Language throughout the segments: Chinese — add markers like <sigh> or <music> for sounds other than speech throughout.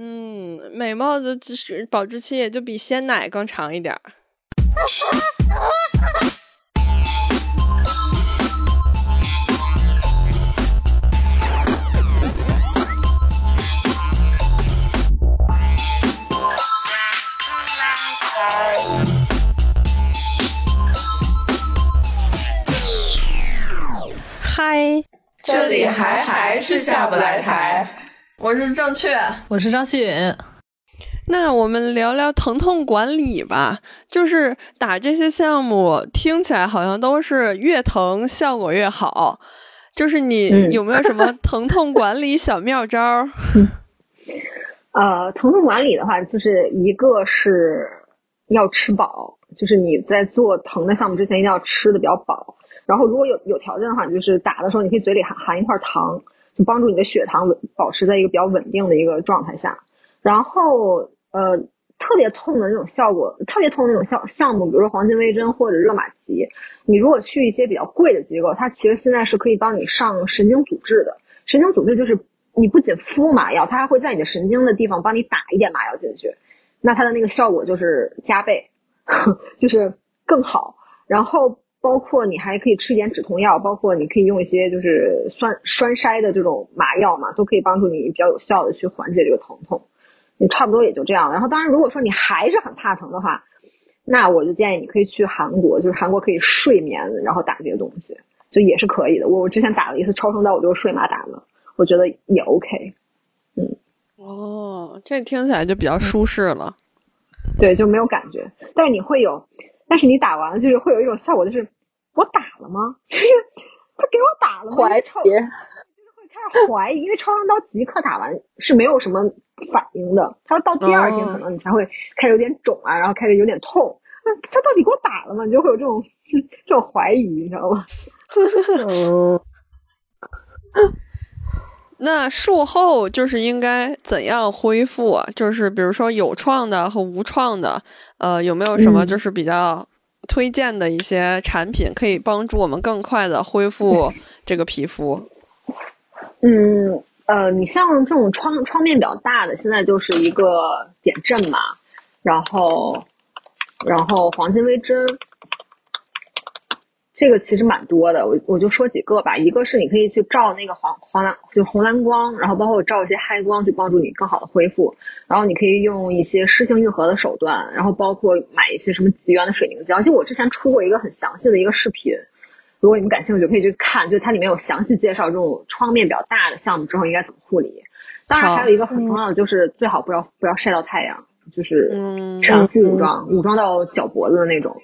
嗯，美貌的就是保质期也就比鲜奶更长一点儿。嗨，这里还还是下不来台。我是正确，我是张希允。那我们聊聊疼痛管理吧。就是打这些项目，听起来好像都是越疼效果越好。就是你有没有什么疼痛管理小妙招？<laughs> 呃，疼痛管理的话，就是一个是要吃饱，就是你在做疼的项目之前一定要吃的比较饱。然后如果有有条件的话，就是打的时候你可以嘴里含含一块糖，帮助你的血糖稳保持在一个比较稳定的一个状态下。然后呃特别痛的那种效果，特别痛的那种项项目，比如说黄金微针或者热玛吉，你如果去一些比较贵的机构，它其实现在是可以帮你上神经阻滞的。神经阻滞就是你不仅敷麻药，它还会在你的神经的地方帮你打一点麻药进去，那它的那个效果就是加倍，<laughs> 就是更好。然后。包括你还可以吃一点止痛药，包括你可以用一些就是栓栓塞的这种麻药嘛，都可以帮助你比较有效的去缓解这个疼痛。你差不多也就这样。然后当然如果说你还是很怕疼的话，那我就建议你可以去韩国，就是韩国可以睡眠，然后打这些东西，就也是可以的。我我之前打了一次超声刀，我就是睡麻打的，我觉得也 OK。嗯，哦，这听起来就比较舒适了。对，就没有感觉，但是你会有。但是你打完了，就是会有一种效果，就是我打了吗？<laughs> 就是他给我打了吗？怀疑，就是会开始怀疑，因为超声刀即刻打完是没有什么反应的，他到第二天可能你才会开始有点肿啊，然后开始有点痛。那他到底给我打了吗？你就会有这种 <laughs> 这种怀疑，你知道吗？<laughs> 那术后就是应该怎样恢复？就是比如说有创的和无创的，呃，有没有什么就是比较推荐的一些产品，可以帮助我们更快的恢复 <laughs> 这个皮肤？嗯，呃，你像这种创创面比较大的，现在就是一个点阵嘛，然后，然后黄金微针。这个其实蛮多的，我我就说几个吧。一个是你可以去照那个黄黄蓝，就红蓝光，然后包括照一些嗨光，去帮助你更好的恢复。然后你可以用一些湿性愈合的手段，然后包括买一些什么极源的水凝胶。就我之前出过一个很详细的一个视频，如果你们感兴趣，可以去看，就它里面有详细介绍这种创面比较大的项目之后应该怎么护理。当然还有一个很重要的就是最好不要不要晒到太阳，就是全副武装，武装到脚脖子的那种。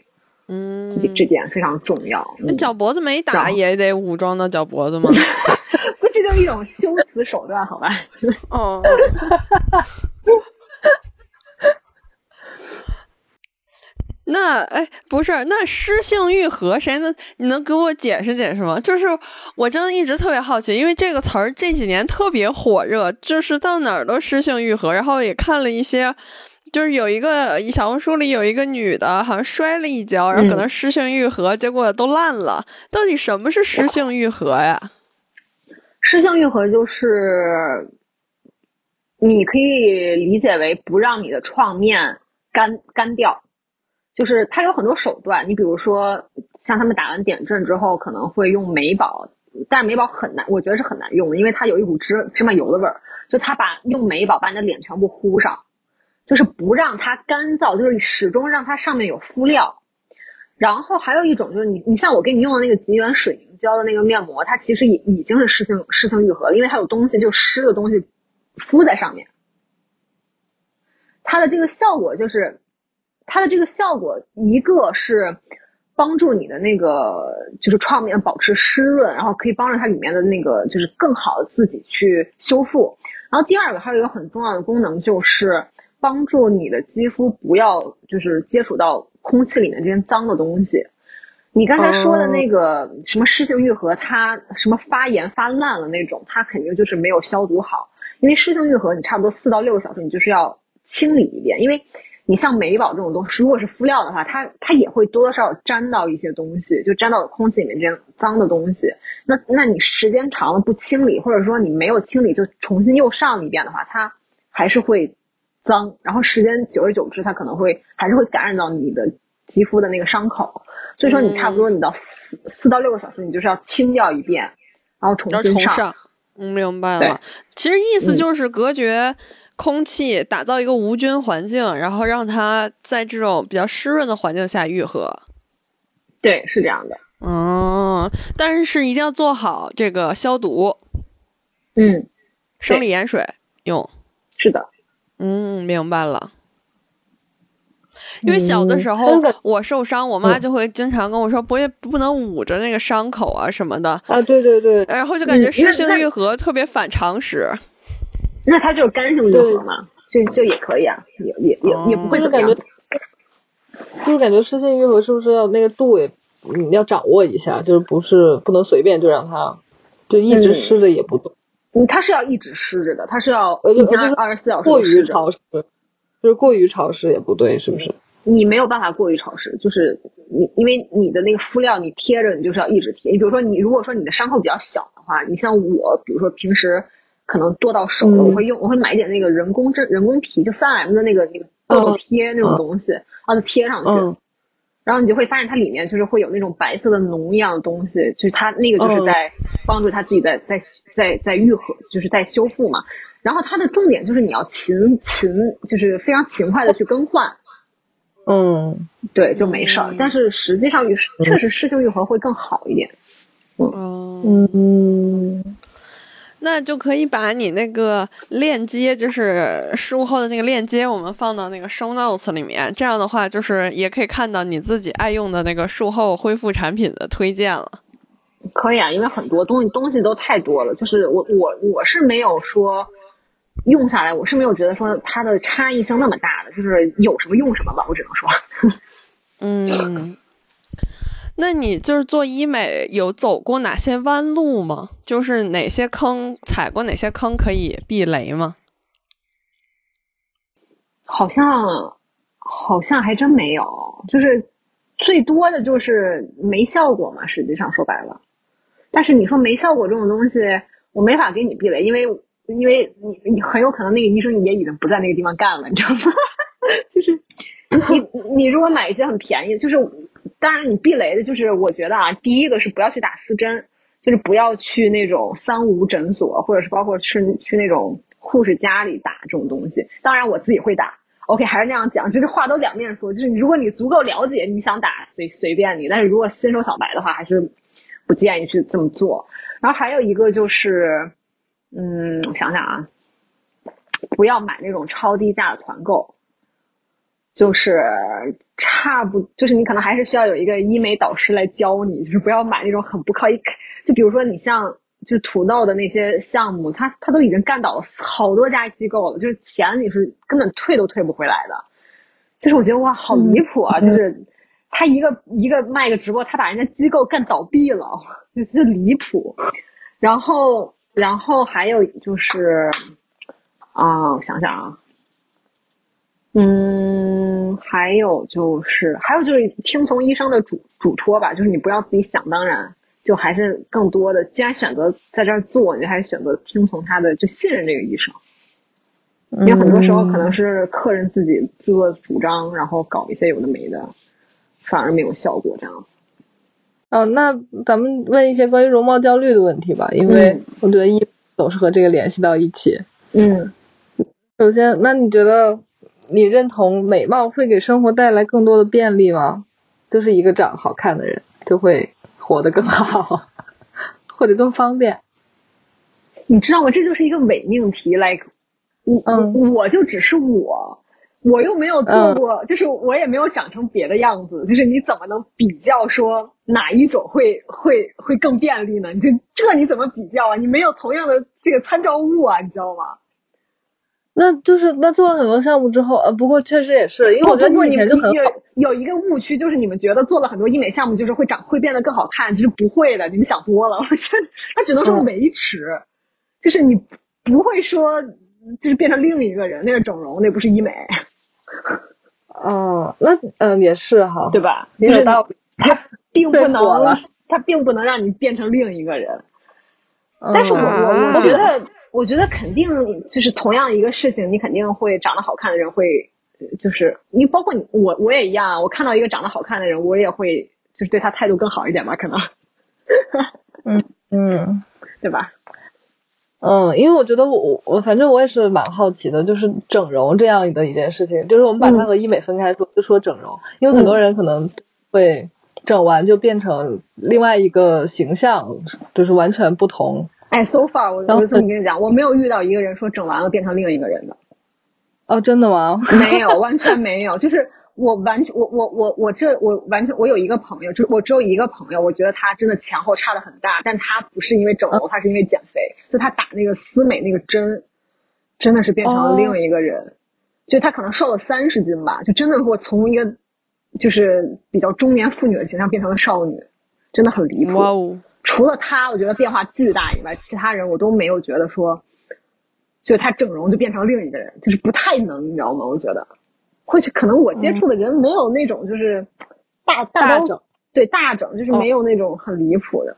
嗯，这点非常重要。那脚脖子没打也得武装到脚脖子吗？<laughs> 不，这就是一种修辞手段，好吧？哦。<laughs> 那哎，不是，那湿性愈合谁能？你能给我解释解释吗？就是我真的一直特别好奇，因为这个词儿这几年特别火热，就是到哪儿都湿性愈合，然后也看了一些。就是有一个小红书里有一个女的，好像摔了一跤，然后可能湿性愈合，结果都烂了。到底什么是湿性愈合呀？湿性愈合就是你可以理解为不让你的创面干干掉，就是它有很多手段。你比如说，像他们打完点阵之后，可能会用美宝，但是美宝很难，我觉得是很难用的，因为它有一股芝芝麻油的味儿。就它把用美宝把你的脸全部糊上。就是不让它干燥，就是始终让它上面有敷料。然后还有一种就是你，你像我给你用的那个极源水凝胶的那个面膜，它其实已已经是湿性湿性愈合了，因为它有东西就湿的东西敷在上面。它的这个效果就是，它的这个效果一个是帮助你的那个就是创面保持湿润，然后可以帮助它里面的那个就是更好的自己去修复。然后第二个还有一个很重要的功能就是。帮助你的肌肤不要就是接触到空气里面这些脏的东西。你刚才说的那个什么湿性愈合，它什么发炎发烂了那种，它肯定就是没有消毒好。因为湿性愈合，你差不多四到六个小时，你就是要清理一遍。因为你像美宝这种东西，如果是敷料的话，它它也会多多少少沾到一些东西，就沾到空气里面这些脏的东西。那那你时间长了不清理，或者说你没有清理就重新又上一遍的话，它。还是会脏，然后时间久而久之，它可能会还是会感染到你的肌肤的那个伤口。所以说，你差不多你到四四到六个小时，你就是要清掉一遍，然后重要新重上。嗯，明白了。其实意思就是隔绝空气，打造一个无菌环境，然后让它在这种比较湿润的环境下愈合。对，是这样的。嗯，但是是一定要做好这个消毒。嗯，生理盐水用。是的。嗯，明白了。因为小的时候我受伤，我妈就会经常跟我说：“不，不能捂着那个伤口啊什么的。”啊，对对对。然后就感觉湿性愈合特别反常识。那它就是干性愈合嘛？就就也可以啊，也也也也不会怎么样。就是感觉湿性愈合是不是要那个度也你要掌握一下？就是不是不能随便就让它就一直湿着也不对。嗯，它是要一直湿着的，它是要一天二十四小时过于潮湿。就是过于潮湿也不对，是不是？你没有办法过于潮湿，就是你因为你的那个敷料你贴着，你就是要一直贴。你比如说你如果说你的伤口比较小的话，你像我，比如说平时可能剁到手了，我会用我会买一点那个人工针人工皮，就三 M 的那个那个痘痘贴那种东西，然后贴上去，然后你就会发现它里面就是会有那种白色的脓一样的东西，就是它那个就是在帮助它自己在在在在愈合，就是在修复嘛。然后它的重点就是你要勤勤，就是非常勤快的去更换。嗯，对，就没事儿。但是实际上，愈确实湿性愈合会更好一点。嗯嗯，那就可以把你那个链接，就是术后的那个链接，我们放到那个 show notes 里面。这样的话，就是也可以看到你自己爱用的那个术后恢复产品的推荐了。可以啊，因为很多东西东西都太多了，就是我我我是没有说。用下来，我是没有觉得说它的差异性那么大的，就是有什么用什么吧，我只能说。<laughs> 嗯，那你就是做医美有走过哪些弯路吗？就是哪些坑踩过哪些坑可以避雷吗？好像好像还真没有，就是最多的就是没效果嘛。实际上说白了，但是你说没效果这种东西，我没法给你避雷，因为。因为你你很有可能那个医生也已经不在那个地方干了，你知道吗？<laughs> 就是你你如果买一些很便宜，就是当然你避雷的就是我觉得啊，第一个是不要去打丝针，就是不要去那种三无诊所，或者是包括去去那种护士家里打这种东西。当然我自己会打，OK 还是那样讲，就是话都两面说，就是如果你足够了解，你想打随随便你，但是如果新手小白的话，还是不建议去这么做。然后还有一个就是。嗯，我想想啊，不要买那种超低价的团购，就是差不，就是你可能还是需要有一个医美导师来教你，就是不要买那种很不靠一，就比如说你像就是土豆的那些项目，他他都已经干倒了好多家机构了，就是钱你是根本退都退不回来的，就是我觉得哇，好离谱啊！就是他一个一个卖个直播，他把人家机构干倒闭了，就离谱，然后。然后还有就是，啊，我想想啊，嗯，还有就是，还有就是听从医生的嘱嘱托吧，就是你不要自己想当然，就还是更多的，既然选择在这儿做，你就还是选择听从他的，就信任这个医生。因为很多时候可能是客人自己自作主张，然后搞一些有的没的，反而没有效果这样子。哦，那咱们问一些关于容貌焦虑的问题吧，因为我觉得一总是和这个联系到一起。嗯，首先，那你觉得你认同美貌会给生活带来更多的便利吗？就是一个长得好看的人就会活得更好，<laughs> 或者更方便？你知道吗？这就是一个伪命题，like 我我就只是我。我又没有做过，就是我也没有长成别的样子，就是你怎么能比较说哪一种会会会更便利呢？你这这你怎么比较啊？你没有同样的这个参照物啊，你知道吗？那就是那做了很多项目之后，呃，不过确实也是，因为我觉得你以前就很好。有一个误区就是你们觉得做了很多医美项目就是会长会变得更好看，就是不会的，你们想多了。我觉得它只能说维持，就是你不会说就是变成另一个人，那是整容，那不是医美。哦，那嗯也是哈，对吧？就是它并不能，它并不能让你变成另一个人。但是我我我觉得，我觉得肯定就是同样一个事情，你肯定会长得好看的人会，就是你包括你我我也一样啊，我看到一个长得好看的人，我也会就是对他态度更好一点吧，可能，<laughs> 嗯嗯，对吧？嗯，因为我觉得我我反正我也是蛮好奇的，就是整容这样的一件事情，就是我们把它和医美分开说，就说整容，因为很多人可能会整完就变成另外一个形象，就是完全不同。哎，so far 我我这么跟你讲，我没有遇到一个人说整完了变成另一个人的。哦，真的吗？<laughs> 没有，完全没有，就是我完全我我我我这我完全我有一个朋友，就我只有一个朋友，我觉得他真的前后差的很大，但他不是因为整容，他是因为减肥，就他打那个思美那个针，真的是变成了另一个人，就他可能瘦了三十斤吧，就真的给我从一个就是比较中年妇女的形象变成了少女，真的很离谱。哇哦！除了他，我觉得变化巨大以外，其他人我都没有觉得说，就他整容就变成另一个人，就是不太能，你知道吗？我觉得，或许可能我接触的人没有那种就是大大整，对大整，就是没有那种很离谱的。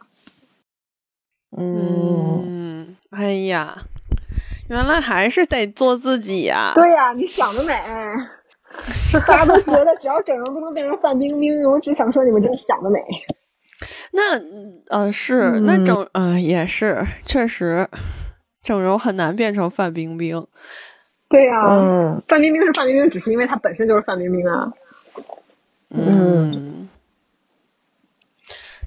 嗯，哎呀，原来还是得做自己呀。对呀，你想得美，<laughs> 大家都觉得只要整容都能变成范冰冰，我只想说你们真的想得美。那呃是那整呃也是确实，整容很难变成范冰冰。对呀，范冰冰是范冰冰，只是因为她本身就是范冰冰啊。嗯。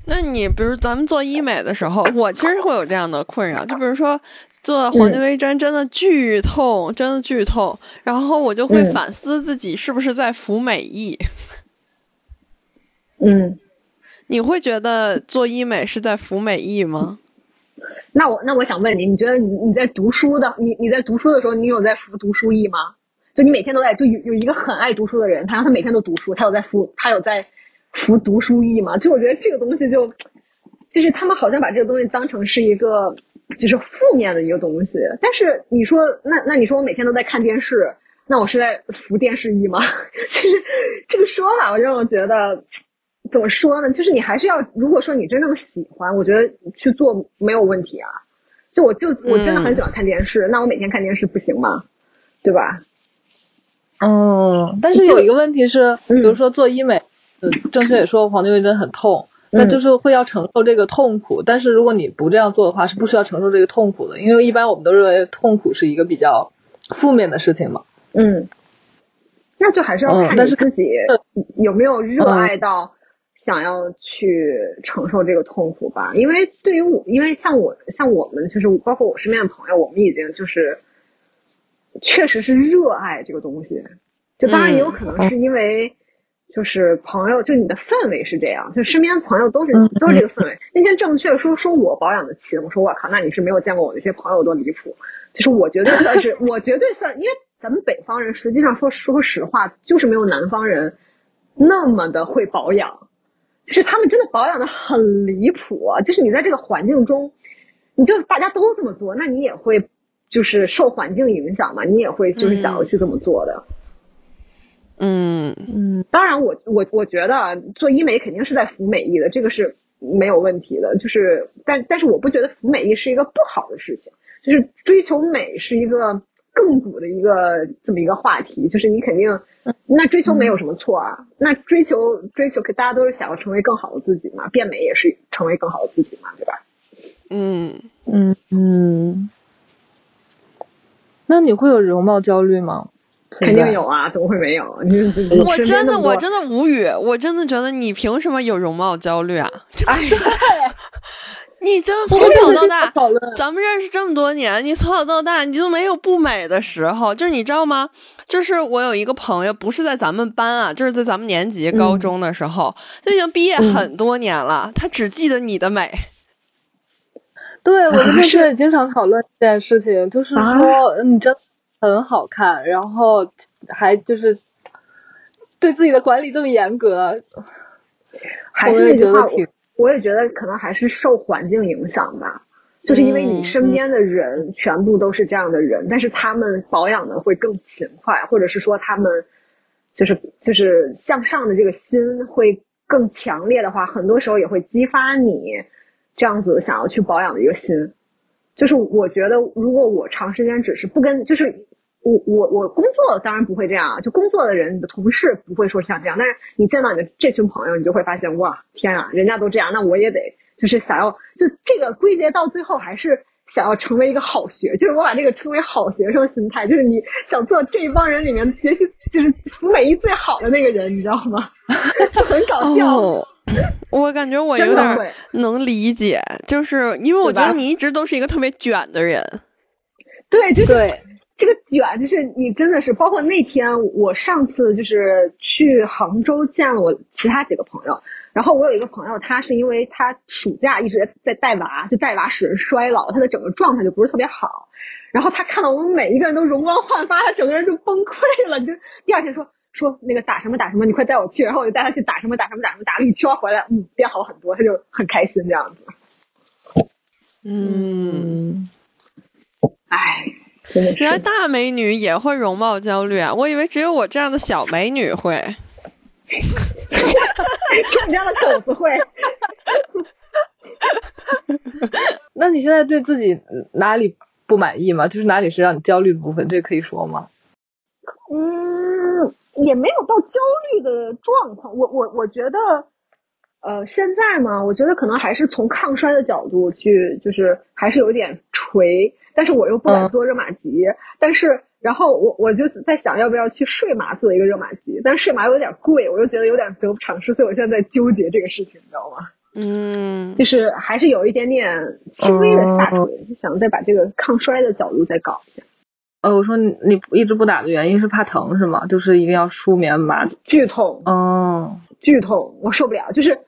那你比如咱们做医美的时候，我其实会有这样的困扰，就比如说做黄金微针，真的剧痛，真的剧痛，然后我就会反思自己是不是在服美役。<laughs> 嗯。你会觉得做医美是在服美役吗？那我那我想问你，你觉得你你在读书的你你在读书的时候，你有在服读书役吗？就你每天都在就有有一个很爱读书的人，他让他每天都读书，他有在服他有在服读书役吗？就我觉得这个东西就就是他们好像把这个东西当成是一个就是负面的一个东西。但是你说那那你说我每天都在看电视，那我是在服电视役吗？其 <laughs> 实这个说法我让我觉得。怎么说呢？就是你还是要，如果说你真正喜欢，我觉得去做没有问题啊。就我就我真的很喜欢看电视，那我每天看电视不行吗？对吧？嗯，但是有一个问题是，比如说做医美，嗯，正确也说黄金微针很痛，那就是会要承受这个痛苦。但是如果你不这样做的话，是不需要承受这个痛苦的，因为一般我们都认为痛苦是一个比较负面的事情嘛。嗯，那就还是要看你自己有没有热爱到。想要去承受这个痛苦吧，因为对于我，因为像我，像我们，就是包括我身边的朋友，我们已经就是，确实是热爱这个东西。就当然也有可能是因为，就是朋友，就你的氛围是这样，就身边朋友都是都是这个氛围。那天正确说说我保养的勤，我说我靠，那你是没有见过我那些朋友多离谱。就是我绝对算是，<laughs> 我绝对算，因为咱们北方人实际上说说实话，就是没有南方人那么的会保养。就是他们真的保养的很离谱，就是你在这个环境中，你就大家都这么做，那你也会就是受环境影响嘛，你也会就是想要去这么做的。嗯嗯，当然我我我觉得做医美肯定是在服美役的，这个是没有问题的。就是但但是我不觉得服美役是一个不好的事情，就是追求美是一个。更古的一个这么一个话题，就是你肯定，那追求没有什么错啊。那追求追求，可大家都是想要成为更好的自己嘛，变美也是成为更好的自己嘛，对吧？嗯嗯嗯。那你会有容貌焦虑吗？肯定有啊，怎么会没有？你我真的我真的无语，我真的觉得你凭什么有容貌焦虑啊？哎你真的从小到大，咱们认识这么多年，你从小到大你都没有不美的时候。就是你知道吗？就是我有一个朋友，不是在咱们班啊，就是在咱们年级高中的时候，他已经毕业很多年了，他只记得你的美。<laughs> 对，我就是也经常讨论这件事情，就是说你真很好看，然后还就是对自己的管理这么严格，还是觉得挺。我也觉得可能还是受环境影响吧，就是因为你身边的人全部都是这样的人，但是他们保养的会更勤快，或者是说他们就是就是向上的这个心会更强烈的话，很多时候也会激发你这样子想要去保养的一个心。就是我觉得，如果我长时间只是不跟，就是我我我工作当然不会这样，就工作的人，你的同事不会说像这样，但是你见到你的这群朋友，你就会发现，哇，天啊，人家都这样，那我也得，就是想要，就这个归结到最后还是想要成为一个好学，就是我把这个称为好学生心态，就是你想做这帮人里面学习就是服美役最好的那个人，你知道吗？<laughs> 就很搞笑。哦我感觉我有点能理解，就是因为我觉得你一直都是一个特别卷的人。对，就是对，这个卷，就是你真的是，包括那天我上次就是去杭州见了我其他几个朋友，然后我有一个朋友，他是因为他暑假一直在带娃，就带娃使人衰老，他的整个状态就不是特别好。然后他看到我们每一个人都容光焕发，他整个人就崩溃了。就第二天说说那个打什么打什么，你快带我去，然后我就带他去打什么打什么打什么，打了一圈回来，嗯，变好很多，他就很开心这样子。嗯，嗯，唉，真的是原来大美女也会容貌焦虑啊！我以为只有我这样的小美女会。像你这样的狗子会。<laughs> 那你现在对自己哪里不满意吗？就是哪里是让你焦虑的部分，这可以说吗？嗯，也没有到焦虑的状况。我我我觉得，呃，现在嘛，我觉得可能还是从抗衰的角度去，就是还是有点垂，但是我又不敢嗯做热玛吉。但是，然后我我就在想，要不要去睡麻做一个热玛吉？但是睡麻有点贵，我又觉得有点得不偿失，所以我现在在纠结这个事情，你知道吗？嗯，就是还是有一点点轻微的下垂，就想再把这个抗衰的角度再搞一下。呃，我说你你一直不打的原因是怕疼是吗？就是一定要舒眠麻。剧痛，哦，剧痛，我受不了，就是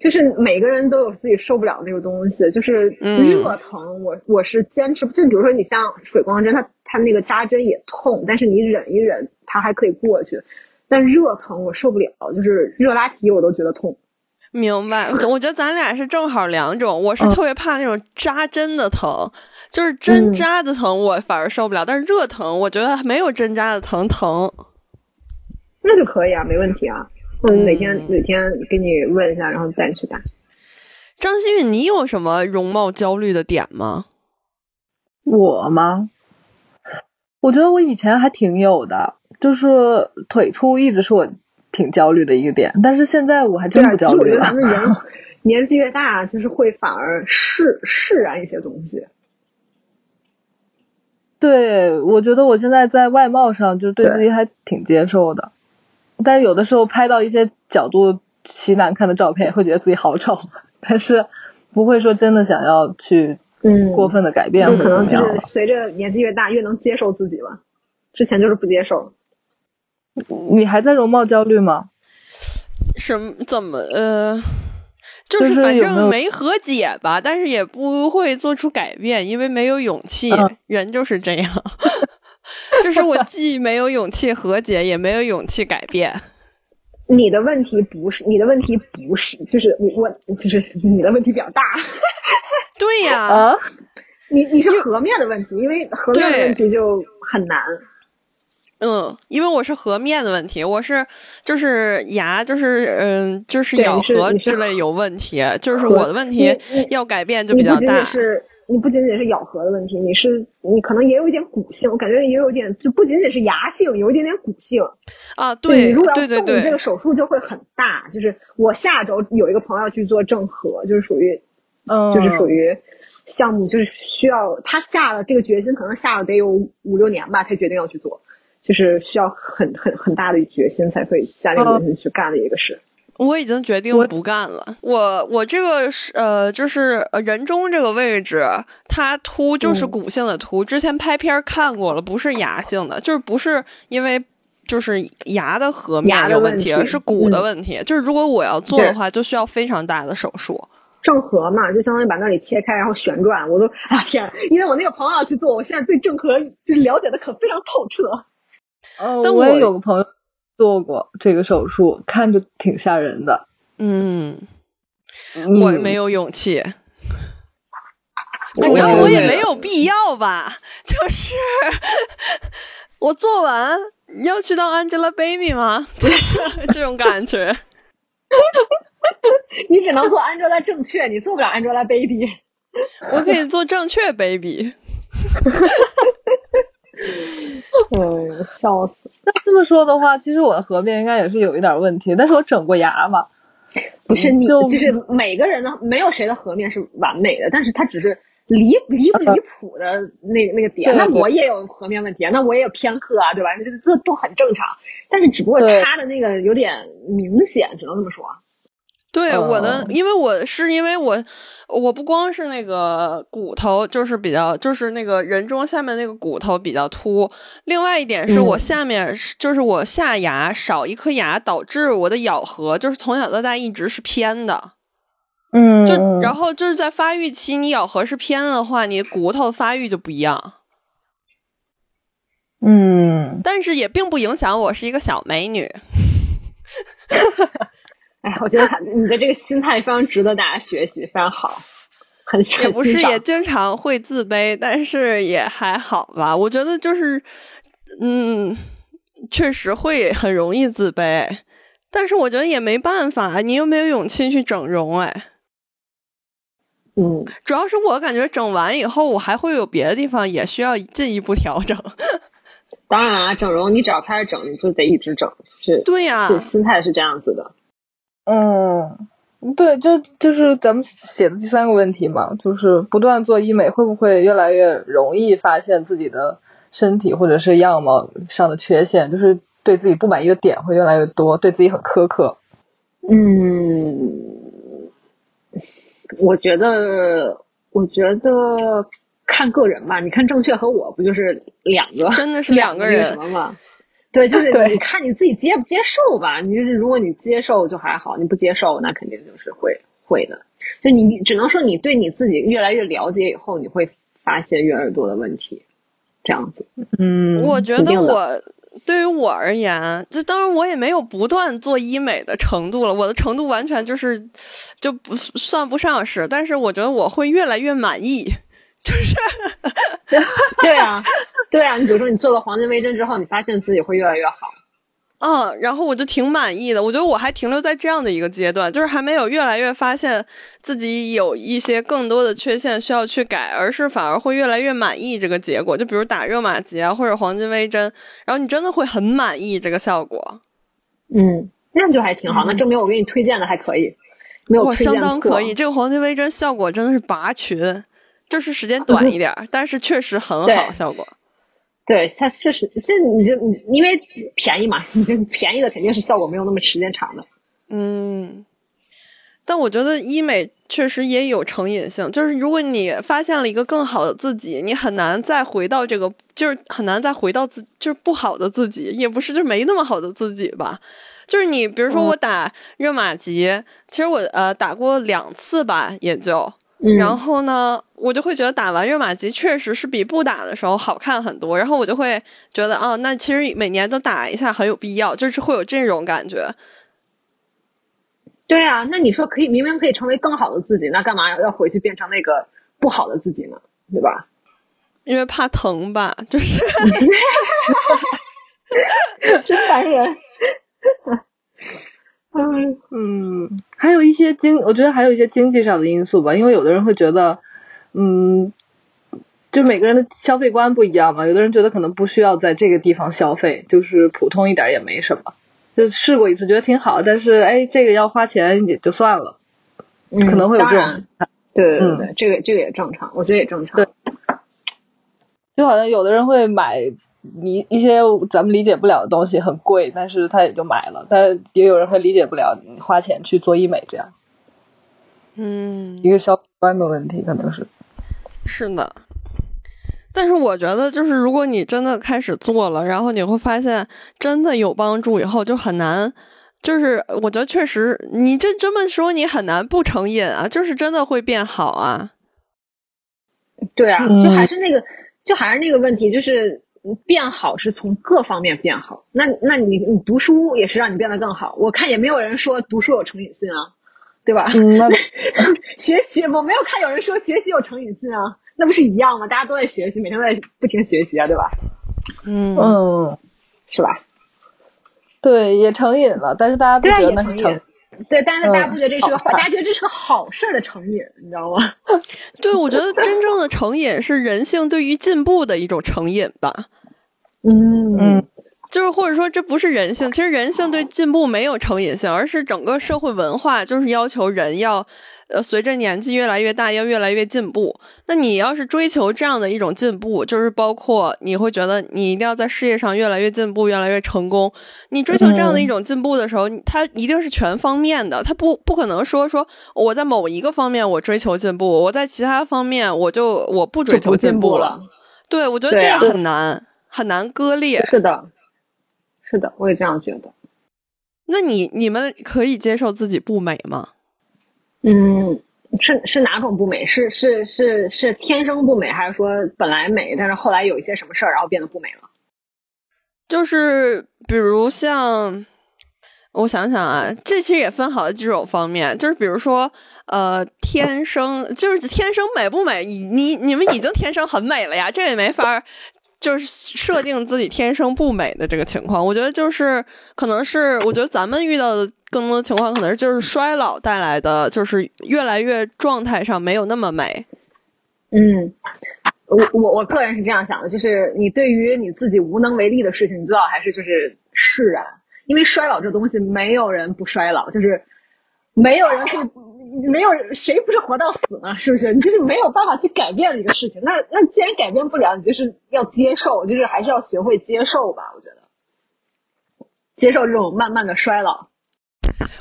就是每个人都有自己受不了那个东西，就是嗯热疼，我我是坚持不，就比如说你像水光针，它它那个扎针也痛，但是你忍一忍，它还可以过去。但热疼我受不了，就是热拉提我都觉得痛。明白。我觉得咱俩是正好两种。我是嗯特别怕那种扎针的疼，就是针嗯扎的疼，我反而受不了。但是热疼，我觉得没有针扎的疼疼。那就可以啊，没问题啊。嗯，哪天嗯哪天给你问一下，然后带你去打。张馨予，你有什么容貌焦虑的点吗？我吗？我觉得我以前还挺有的，就是腿粗一直是我挺焦虑的一个点，但是现在我还真对啊，其实我觉得不焦虑了。咱们人年纪越大，就是会反而释释然一些东西。对，我觉得我现在在外貌上就对对自己还挺接受的，但是有的时候拍到一些角度奇难看的照片，会觉得自己好丑，但是不会说真的想要去嗯过分的改变可能就是。随着年纪越大，越能接受自己吧。之前就是不接受。你还在容貌焦虑吗？什么？怎么？呃，就就是是反正没和解吧，但是也不会做出改变，因为没有勇气。嗯人就是这样，就是我既没有勇气和解，也没有勇气改变。你的问题不是，你的问题不是，就是你我就是你的问题比较大。<laughs> 对呀、啊，你你是和面的问题，因为和面的问题就很难。嗯，因为我是颌面的问题，我是就是牙就是嗯就是咬合之类有问题，就是我的问题要改变就比较大你不仅仅。是你不仅仅是咬合的问题，你是你可能也有一点骨性，我感觉也有一点，就不仅仅是牙性，有一点点骨性。啊，对你如果要动，这个，手术就会很大。就是我下周有一个朋友要去做正颌，就是属于，嗯就是属于项目，就是需要他下了这个决心，可能下了得有五六年吧，才决定要去做，就是需要很很很大的决心才会下定决心去干的一个事。我已经决定不干了。我我这个是呃，就是呃人中这个位置，它凸就是嗯骨性的凸。之前拍片儿看过了，不是牙性的，就是不是因为就是牙的颌面有问题，问题是骨的嗯问题。就是如果我要做的话，就需要非常大的手术。正颌嘛，就相当于把那里切开，然后旋转。我都啊天啊，因为我那个朋友要去做，我现在对正颌就是了解的可非常透彻。呃，我也但我有个朋友做过这个手术，看着挺吓人的。嗯，嗯我没有勇气。我主要我也没有必要吧，就是我做完要去当 Angelababy 吗？<laughs> 就是这种感觉。<laughs> 你只能做 Angela 正确，你做不了 Angelababy。我可以做正确 baby。<laughs> 嗯，<laughs> 笑死！那这么说的话，其实我的颌面应该也是有一点问题，但是我整过牙嘛。<laughs> 不是你，就就是每个人的，没有谁的颌面是完美的，但是他只是离离不离谱的那个那个点。对对那我也有颌面问题啊，那我也有偏刻啊，对吧？这这都很正常，但是只不过对他的那个有点明显，只能这么说。对我的哦，因为我是因为我我不光是那个骨头，就是比较就是那个人中下面那个骨头比较凸，另外一点是我嗯下面是、就是我下牙少一颗牙，导致我的咬合就是从小到大一直是偏的。嗯就然后就是在发育期，你咬合是偏的话，你骨头发育就不一样。嗯，但是也并不影响我是一个小美女。<laughs> 哎，我觉得他你的这个心态非常值得大家学习，非常好，很也不是也经常会自卑，但是也还好吧。我觉得就是，嗯，确实会很容易自卑，但是我觉得也没办法，你又没有勇气去整容，哎，嗯，主要是我感觉整完以后，我还会有别的地方也需要进一步调整。<laughs> 当然啊，整容你只要开始整，你就得一直整，是，对呀、是心态是这样子的。嗯，对，就就是咱们写的第三个问题嘛，就是不断做医美会不会越来越容易发现自己的身体或者是样貌上的缺陷，就是对自己不满意的点会越来越多，对自己很苛刻。嗯，我觉得，我觉得看个人吧。你看正确和我不就是两个，真的是两个人什么嘛？对，就是 <laughs> 你看你自己接不接受吧。你就是如果你接受就还好，你不接受那肯定就是会会的。就你只能说你对你自己越来越了解以后，你会发现越来越多的问题，这样子。嗯我觉得我对于我而言，就当然我也没有不断做医美的程度了，我的程度完全就是就不算不上是，但是我觉得我会越来越满意，就是 <laughs> 对啊，对啊。你比如说你做了黄金微针之后，你发现自己会越来越好。嗯，然后我就挺满意的。我觉得我还停留在这样的一个阶段，就是还没有越来越发现自己有一些更多的缺陷需要去改，而是反而会越来越满意这个结果。就比如打热玛吉啊，或者黄金微针，然后你真的会很满意这个效果。嗯，那就还挺好，那证明我给你推荐的还可以，没有我，相当可以。这个黄金微针效果真的是拔群，就是时间短一点儿，但是确实很好效果。对，它确实，这你就你因为便宜嘛，你就便宜的肯定是效果没有那么时间长的。嗯，但我觉得医美确实也有成瘾性，就是如果你发现了一个更好的自己，你很难再回到这个，就是很难再回到自就是不好的自己，也不是就是没那么好的自己吧。就是你比如说我打热玛吉，其实我呃打过两次吧，也就。嗯，然后呢，我就会觉得打完热玛吉确实是比不打的时候好看很多，然后我就会觉得啊，那其实每年都打一下很有必要，就是会有这种感觉。对啊，那你说可以，明明可以成为更好的自己，那干嘛要回去变成那个不好的自己呢？对吧？因为怕疼吧，就是 <laughs> <laughs> 真烦人。嗯。<laughs> 嗯，还有一些经，我觉得还有一些经济上的因素吧，因为有的人会觉得，嗯，就每个人的消费观不一样嘛，有的人觉得可能不需要在这个地方消费，就是普通一点也没什么，就试过一次觉得挺好，但是哎，这个要花钱也就算了，嗯，可能会有这种，对对对这个这个也正常，我觉得也正常。对。就好像有的人会买你一些咱们理解不了的东西很贵，但是他也就买了，但也有人会理解不了你花钱去做医美这样嗯一，个消费观的问题，可能是。是的。但是我觉得，就是如果你真的开始做了，然后你会发现真的有帮助，以后就很难。就是我觉得确实，你这这么说，你很难不成瘾啊，就是真的会变好啊。对啊，嗯就还是那个，就还是那个问题，就是变好是从各方面变好。那那你你读书也是让你变得更好。我看也没有人说读书有成瘾性啊，对吧？嗯，那 <laughs> 学习我没有看有人说学习有成瘾性啊，那不是一样吗？大家都在学习，每天都在不停学习啊，对吧？嗯嗯，是吧？对，也成瘾了，但是大家不对啊觉得那是成也成瘾，对，但是大家不觉得这是个好，嗯大家觉得这是个好事儿的成瘾，你知道吗？<laughs> 对，我觉得真正的成瘾是人性对于进步的一种成瘾吧。嗯嗯就是或者说这不是人性，其实人性对进步没有成瘾性，而是整个社会文化就是要求人要，呃，随着年纪越来越大，要越来越进步。那你要是追求这样的一种进步，就是包括你会觉得你一定要在事业上越来越进步，越来越成功。你追求这样的一种进步的时候，你它一定是全方面的，它不不可能说说我在某一个方面我追求进步，我在其他方面我就我不追求进步步了。对，我觉得这个很难，很难割裂。是的，是的，我也这样觉得。那你你们可以接受自己不美吗？嗯，是是哪种不美？是是是是天生不美，还是说本来美，但是后来有一些什么事儿，然后变得不美了？就是比如像，我想想啊，这其实也分好几种方面，就是比如说，呃，天生就是天生美不美，你你你们已经天生很美了呀，这也没法儿。就是设定自己天生不美的这个情况，我觉得就是可能是，我觉得咱们遇到的更多的情况，可能是就是衰老带来的，就是越来越状态上没有那么美。嗯，我我我个人是这样想的，就是你对于你自己无能为力的事情，你最好还是就是释然，因为衰老这东西，没有人不衰老，就是没有人会，没有人谁不是活到死呢？是不是？你就是没有办法去改变的一个事情。那那既然改变不了，你就是要接受，就是还是要学会接受吧。我觉得，接受这种慢慢的衰老。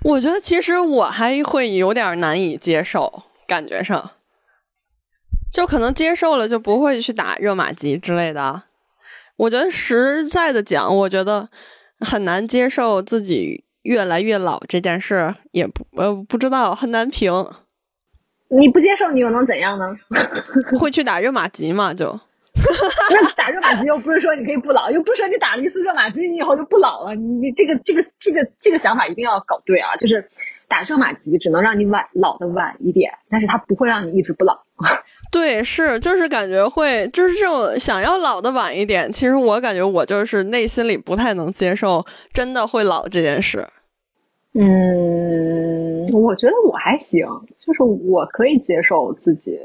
我觉得其实我还会有点难以接受，感觉上，就可能接受了就不会去打热玛吉之类的。我觉得实在的讲，我觉得很难接受自己越来越老这件事，也不呃不知道很难评。你不接受，你又能怎样呢？<laughs> 会去打热玛吉嘛？就 <laughs> 那打热玛吉又不是说你可以不老，又不是说你打了一次热玛吉你以后就不老了。你你这个这个这个这个想法一定要搞对啊！就是打热玛吉只能让你晚老的晚一点，但是它不会让你一直不老。<laughs> 对，是就是感觉会就是这种想要老的晚一点。其实我感觉我就是内心里不太能接受真的会老这件事。嗯，我觉得我还行，就是我可以接受自己，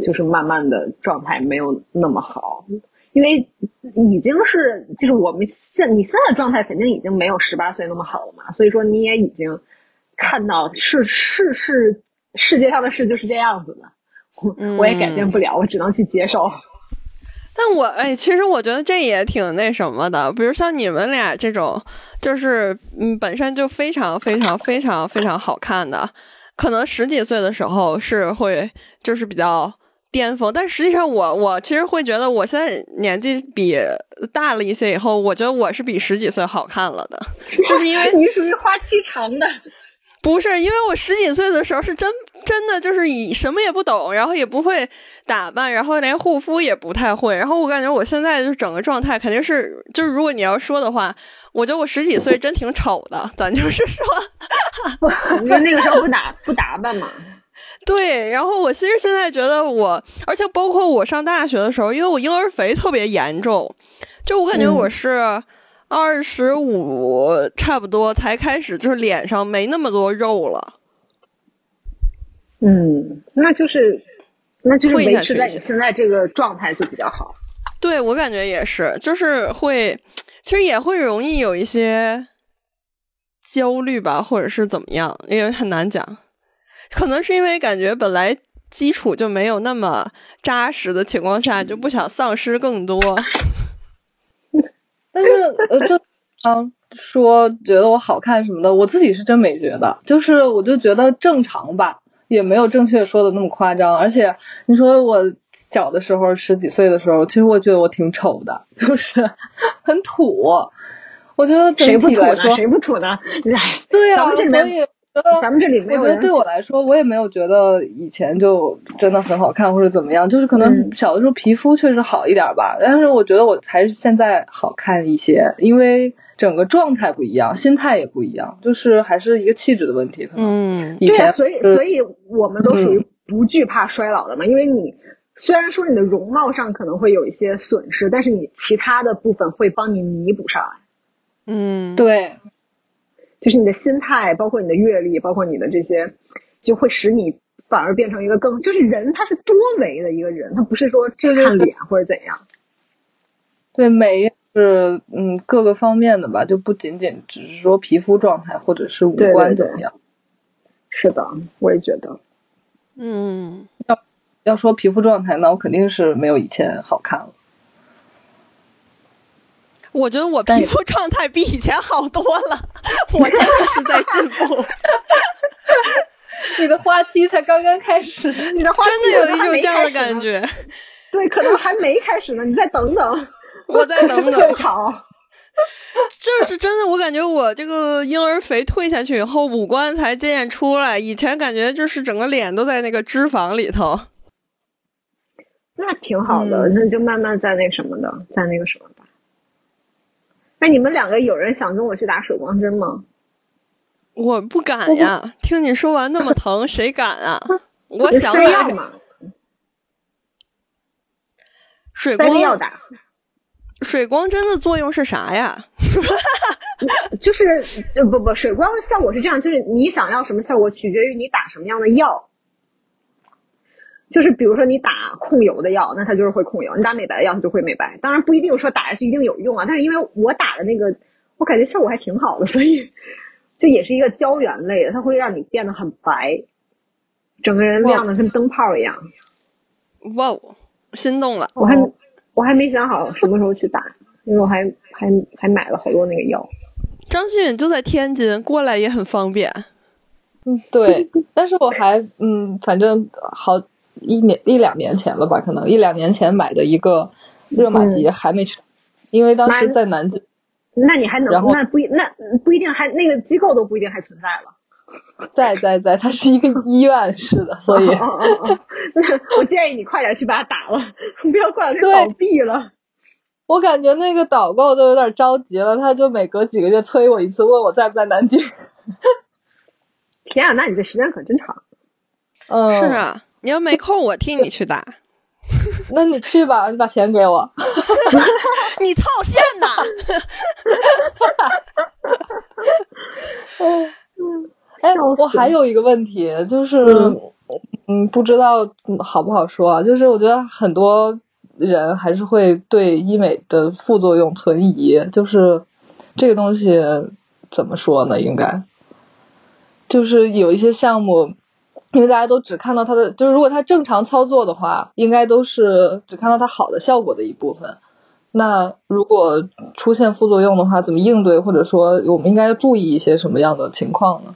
就是慢慢的状态没有那么好，因为已经是就是我们现你现在状态肯定已经没有十八岁那么好了嘛，所以说你也已经看到是是是世界上的事就是这样子的，我我也改变不了，我只能去接受。<laughs> 但我哎，其实我觉得这也挺那什么的，比如像你们俩这种，就是嗯，本身就非常非常非常非常好看的，可能十几岁的时候是会就是比较巅峰，但实际上我我其实会觉得我现在年纪比大了一些以后，我觉得我是比十几岁好看了的，<laughs> 就是因为你属于花期长的。不是，因为我十几岁的时候是真真的就是以什么也不懂，然后也不会打扮，然后连护肤也不太会，然后我感觉我现在就是整个状态肯定是，就是如果你要说的话，我觉得我十几岁真挺丑的，咱就是说，因为那个时候不打不打扮嘛。<laughs> 对，然后我其实现在觉得我，而且包括我上大学的时候，因为我婴儿肥特别严重，就我感觉我是。二十五差不多才开始，就是脸上没那么多肉了。嗯，那就是，那就是退维持在你现在这个状态就比较好。对我感觉也是，就是会，<tsk> 其实也会容易有一些焦虑吧，或者是怎么样，也很难讲。可能是因为感觉本来基础就没有那么扎实的情况下，就不想丧失更多。但是呃，就常说觉得我好看什么的，我自己是真没觉得，就是我就觉得正常吧，也没有正确说的那么夸张。而且你说我小的时候十几岁的时候，其实我觉得我挺丑的，就是很土。我觉得整谁不土呢？谁不土呢？哎，对啊，咱们这里所以面觉得咱们这里没有我觉得对我来说，我也没有觉得以前就真的很好看或者怎么样，就是可能嗯小的时候皮肤确实好一点吧，但是我觉得我还是现在好看一些，因为整个状态不一样，心态也不一样，就是还是一个气质的问题。可能嗯，以前对啊，所以呃所以我们都属于不惧怕衰老的嘛，因为你虽然说你的容貌上可能会有一些损失，但是你其他的部分会帮你弥补上来。嗯，对，就就是你的心态，包括你的阅历，包括你的这些，就会使你反而变成一个更，就是人他是多维的一个人，他不是说只看脸或者怎样。对美是嗯各个方面的吧，就不仅仅只是说皮肤状态或者是五官怎么样。是的，我也觉得。嗯，要要说皮肤状态，那我肯定是没有以前好看了。我觉得我皮肤状态比以前好多了，<laughs> 我真的是在进步，<laughs> 你的花期才刚刚开始，你的花期真的有一种这样的。感觉。对，可能还没开始呢，你再等等。<laughs> 我再等最等，好。就是真的，我感觉我这个婴儿肥退下去以后，五官才渐渐出来。以前感觉就是整个脸都在那个脂肪里头。那挺好的，嗯那就慢慢在那什么的，在那个什么吧。那你们两个有人想跟我去打水光针吗？我不敢呀，听你说完那么疼，<laughs> 谁敢啊？<laughs> 我想打水光要打，水光针的作用是啥呀？就是呃不不，水光效果是这样，就是你想要什么效果，取决于你打什么样的药。就是比如说你打控油的药，那它就是会控油；你打美白的药，它就会美白。当然不一定说打下去一定有用啊，但是因为我打的那个，我感觉效果还挺好的，所以就也是一个胶原类的，它会让你变得很白，整个人亮的跟灯泡一样。哇哦，心动了！我还我还没想好什么时候去打，因为我还还还买了好多那个药。张馨予就在天津，过来也很方便。嗯，对，但是我还嗯，反正好一年一两年前了吧，可能一两年前买的一个热玛吉还没去，因为当时在南京，那你还能然后那不一那不一定还那个机构都不一定还存在了。在在在，它是一个 <laughs> 医院式的，所以哦哦哦哦，那我建议你快点去把它打了，<laughs> 不要过两天对倒闭了。我感觉那个导购都有点着急了，他就每隔几个月催我一次，问我在不在南京。<laughs> 天啊，那你这时间可真长。嗯，是，啊，你要没空，我替你去打。<laughs> 那你去吧，你把钱给我。<laughs> 你套现呐，<laughs> 哎，我还有一个问题，就是，嗯，不知道嗯好不好说啊？就是我觉得很多人还是会对医美的副作用存疑，就是这个东西怎么说呢？应该就是有一些项目，因为大家都只看到它的，就是如果它正常操作的话，应该都是只看到它好的效果的一部分。那如果出现副作用的话，怎么应对，或者说我们应该注意一些什么样的情况呢？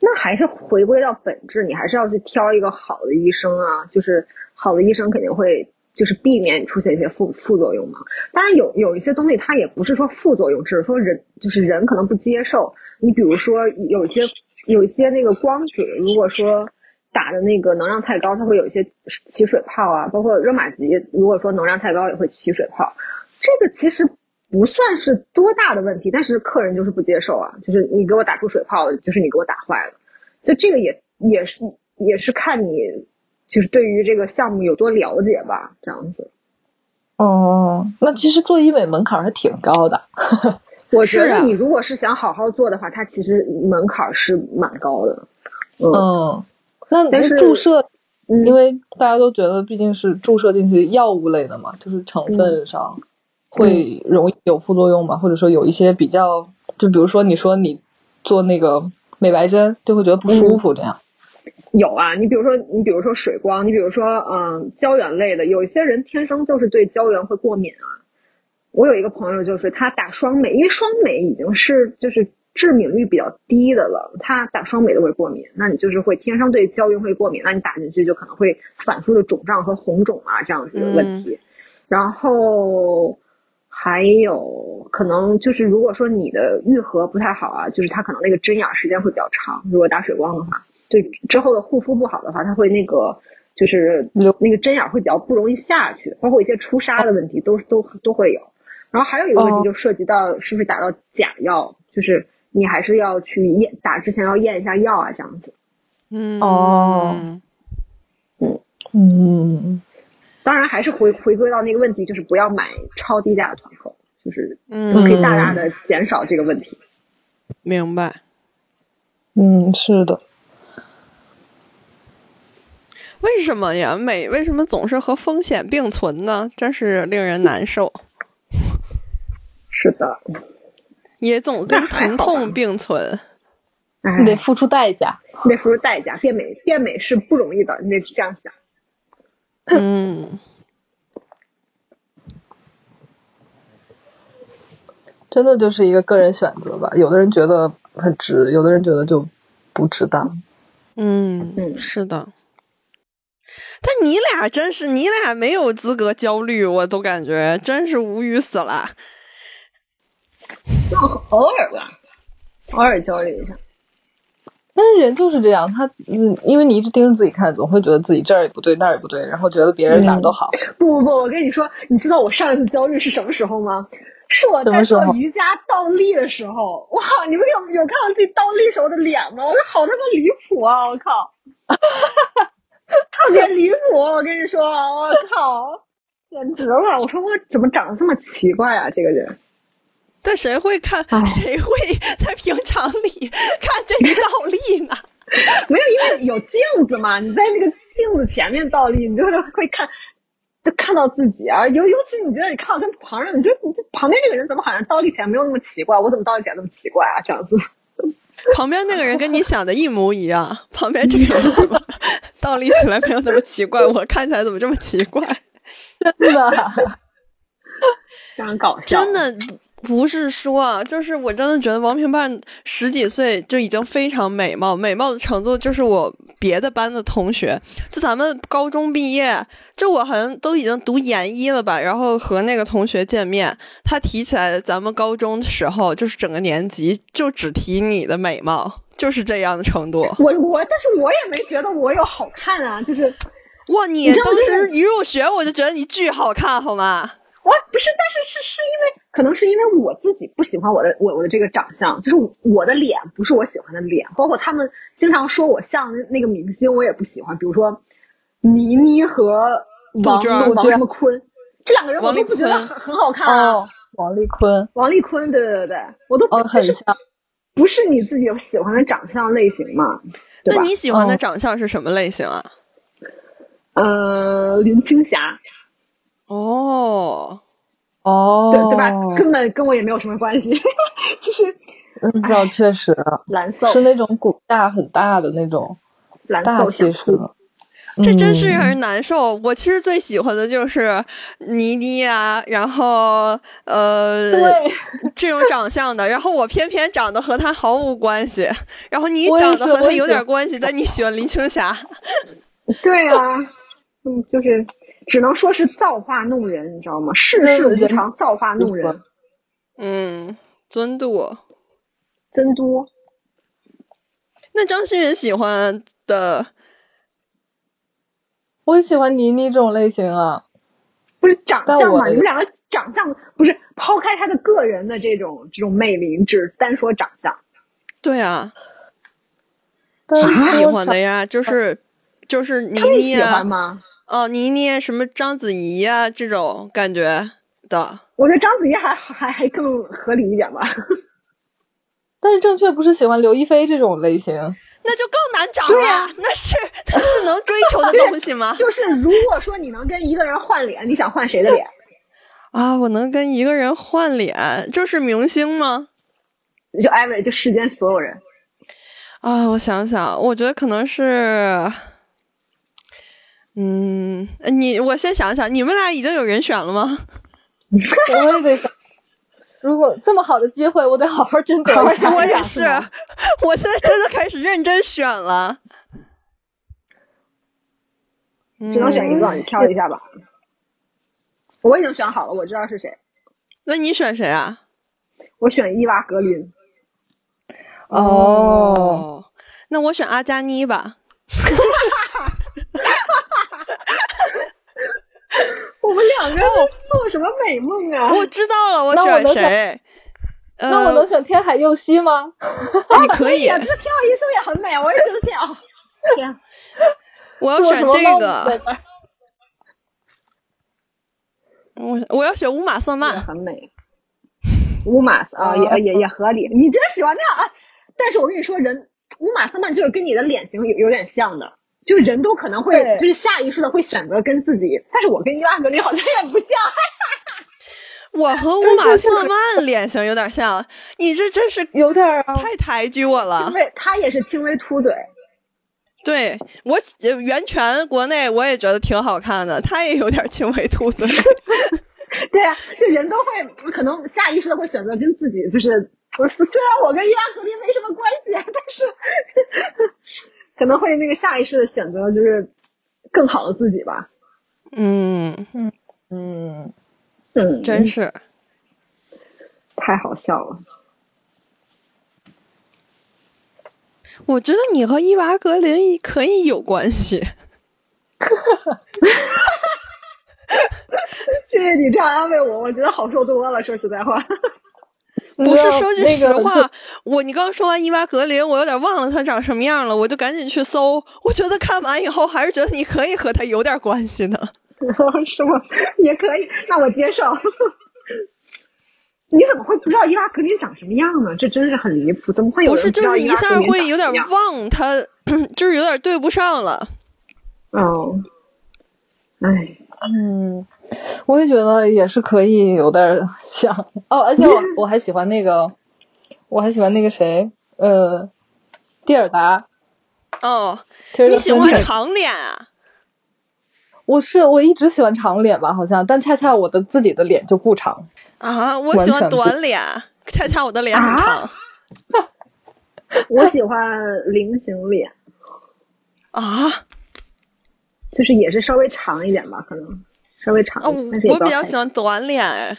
那还是回归到本质，你还是要去挑一个好的医生啊，就是好的医生肯定会就是避免出现一些副副作用嘛。当然有有一些东西它也不是说副作用，只是说人就是人可能不接受。你比如说有些有一些那个光子，如果说打的那个能量太高，它会有一些起水泡啊，包括热玛吉，如果说能量太高也会起水泡。这个其实不算是多大的问题，但是客人就是不接受啊，就是你给我打出水泡，就是你给我打坏了。就这个也也是也是看你就是对于这个项目有多了解吧，这样子。哦，那其实做医美门槛还挺高的。我觉得你如果是想好好做的话，它其实门槛是蛮高的。嗯嗯，那但是注射，嗯因为大家都觉得毕竟是注射进去药物类的嘛，就是成分上会容易有副作用嘛，或者说有一些比较，就比如说你说你做那个美白针就会觉得不舒服这样。有啊，你比如说你比如说水光，你比如说嗯胶原类的，有一些人天生就是对胶原会过敏啊。我有一个朋友就是他打双美，因为双美已经是就是致敏率比较低的了，他打双美都会过敏，那你就是会天生对胶原会过敏，那你打进去就可能会反复的肿胀和红肿啊这样子的问题。然后还有可能就是如果说你的愈合不太好啊，就是它可能那个针眼儿时间会比较长，如果打水光的话，对之后的护肤不好的话，它会那个就是流那个针眼儿会比较不容易下去，包括一些出痧的问题都都都会有。然后还有一个问哦题就涉及到是不是打到假药，就是你还是要去验打之前要验一下药啊，这样子。嗯哦嗯嗯，当然还是回回归到那个问题，就是不要买超低价的团购，就是就可以大大的减少这个问题。明白。嗯，是的。为什么呀？美为什么总是和风险并存呢？真是令人难受。是的，也总跟疼痛并存。你得付出代价，你得付出代价。变美，变美是不容易的，你得这样想。嗯，真的就是一个个人选择吧。有的人觉得很值，有的人觉得就不值当。嗯嗯，是的。但你俩真是，你俩没有资格焦虑，我都感觉真是无语死了。就偶尔吧，偶尔焦虑一下。但是人就是这样，他嗯，因为你一直盯着自己看，总会觉得自己这儿也不对，那儿也不对，然后觉得别人哪都好。不不不，我跟你说，你知道我上一次焦虑是什么时候吗？是我在做瑜伽倒立的时候。哇，你们有有看到自己倒立时候的脸吗？我好他妈离谱啊！我靠，特别离谱！我跟你说，我靠，简直了！我说我怎么长得这么奇怪啊？这个人。但谁会看？谁会在平常里看见你倒立呢？<laughs> 没有，因为有镜子嘛。你在那个镜子前面倒立，你就是会看，就看到自己啊。尤尤其你觉得你看到跟旁人，你觉得你旁边这个人怎么好像倒立起来没有那么奇怪？我怎么倒立起来那么奇怪啊？这样子。旁边那个人跟你想的一模一样。<laughs> 旁边这个人怎么倒立起来没有那么奇怪？<laughs> 我看起来怎么这么奇怪？真的，非常搞笑。真的。不是说，就是我真的觉得王评判十几岁就已经非常美貌，美貌的程度就是我别的班的同学，就咱们高中毕业，就我好像都已经读研一了吧，然后和那个同学见面，他提起来咱们高中的时候，就是整个年级就只提你的美貌，就是这样的程度。我我，但是我也没觉得我有好看啊，就是哇，你当时一入学我就觉得你巨好看，好吗？我不是，但是是是因为可能是因为我自己不喜欢我的我我的这个长相，就是我的脸不是我喜欢的脸，包括他们经常说我像那个明星，我也不喜欢，比如说倪妮和王王什么坤这两个人，我都不觉得很很好看啊。王丽坤，王丽坤，对对对对，我都很像，不是你自己喜欢的长相类型嘛？那你喜欢的长相是什么类型啊？呃，林青霞。哦，哦，对对吧？根本跟我也没有什么关系。其实，嗯，这确实，蓝色是那种骨架很大的那种大气势的。这真是让人难受。我其实最喜欢的就是倪妮啊，然后呃，这种长相的。然后我偏偏长得和她毫无关系。然后你长得和她有点关系，但你喜欢林青霞。对啊，嗯，就是。只能说是造化弄人，你知道吗？世事无常，造化弄人。嗯，尊度，真多。那张馨予喜欢的，我喜欢倪妮这种类型啊。不是长相嘛？你们两个长相不是抛开他的个人的这种这种魅力，只单说长相。对啊，是喜欢的呀，就是就是倪妮啊。哦，倪妮什么章子怡呀这种感觉的，我觉得章子怡还还还更合理一点吧。<laughs> 但是正确不是喜欢刘亦菲这种类型，那就更难找了呀。那是那是能追求的东西吗？就是如果说你能跟一个人换脸，你想换谁的脸？<laughs> 啊，我能跟一个人换脸，就是明星吗？就艾薇，就世间所有人。啊，我想想，我觉得可能是。嗯，你我先想想，你们俩已经有人选了吗？<laughs> 我也得想，如果这么好的机会，我得好好斟酌一下。<laughs> 我也是，我现在真的开始认真选了。只能选一个，你挑一下吧。我已经选好了，我知道是谁。那你选谁啊？我选伊娃·格林。哦，那我选阿加妮吧。<laughs> <laughs> 我们两个做什么美梦啊？我知道了，我选谁？那我能选天海佑希吗？你可以。<laughs> 这天海佑希也很美，我也觉得挺好。我要选这个。我我要选乌玛瑟曼，很美。乌玛啊啊也也也合理。你真喜欢那样啊？但是我跟你说，人乌玛瑟曼就是跟你的脸型有有点像的，就是人都可能会就是下意识的会选择跟自己，但是我跟伊万格林好像也不像。我和乌玛瑟曼脸型有点像，你这真是有点太抬举我了因。为他也是轻微凸嘴，对我呃袁泉国内我也觉得挺好看的，他也有点轻微凸嘴。<laughs> 对啊，就人都会可能下意识的会选择跟自己就是，我虽然我跟伊万格林没什么关系，啊但是可能会那个下意识的选择就是更好的自己吧。嗯，嗯，嗯嗯，真是。太好笑了。我觉得你和伊娃格林可以有关系。<laughs> 谢谢你这样安慰我，我觉得好受多了。说实在话，不是说句那个实话，<laughs> 我你刚说完伊娃格林，我有点忘了他长什么样了，我就赶紧去搜。我觉得看完以后，还是觉得你可以和他有点关系呢。<laughs> 是吗？也可以，那我接受。<laughs> 你怎么会不知道伊娃格林长什么样呢？这真是很离谱，怎么会有不是，就是一下会有点忘他，<clears throat> 就是有点对不上了。哦，哎，嗯，我也觉得也是可以有点儿像哦，而且我 <laughs> 我还喜欢那个，我还喜欢那个谁，呃，蒂尔达。哦，你喜欢长脸啊？我是我一直喜欢长脸吧，好像，但恰恰我的自己的脸就不长。啊，我喜欢短脸，恰恰我的脸很啊长 <laughs> 我喜欢菱形脸，啊。就是也是稍微长一点吧，可能稍微长啊，一点，我但是我比较喜欢短脸哎。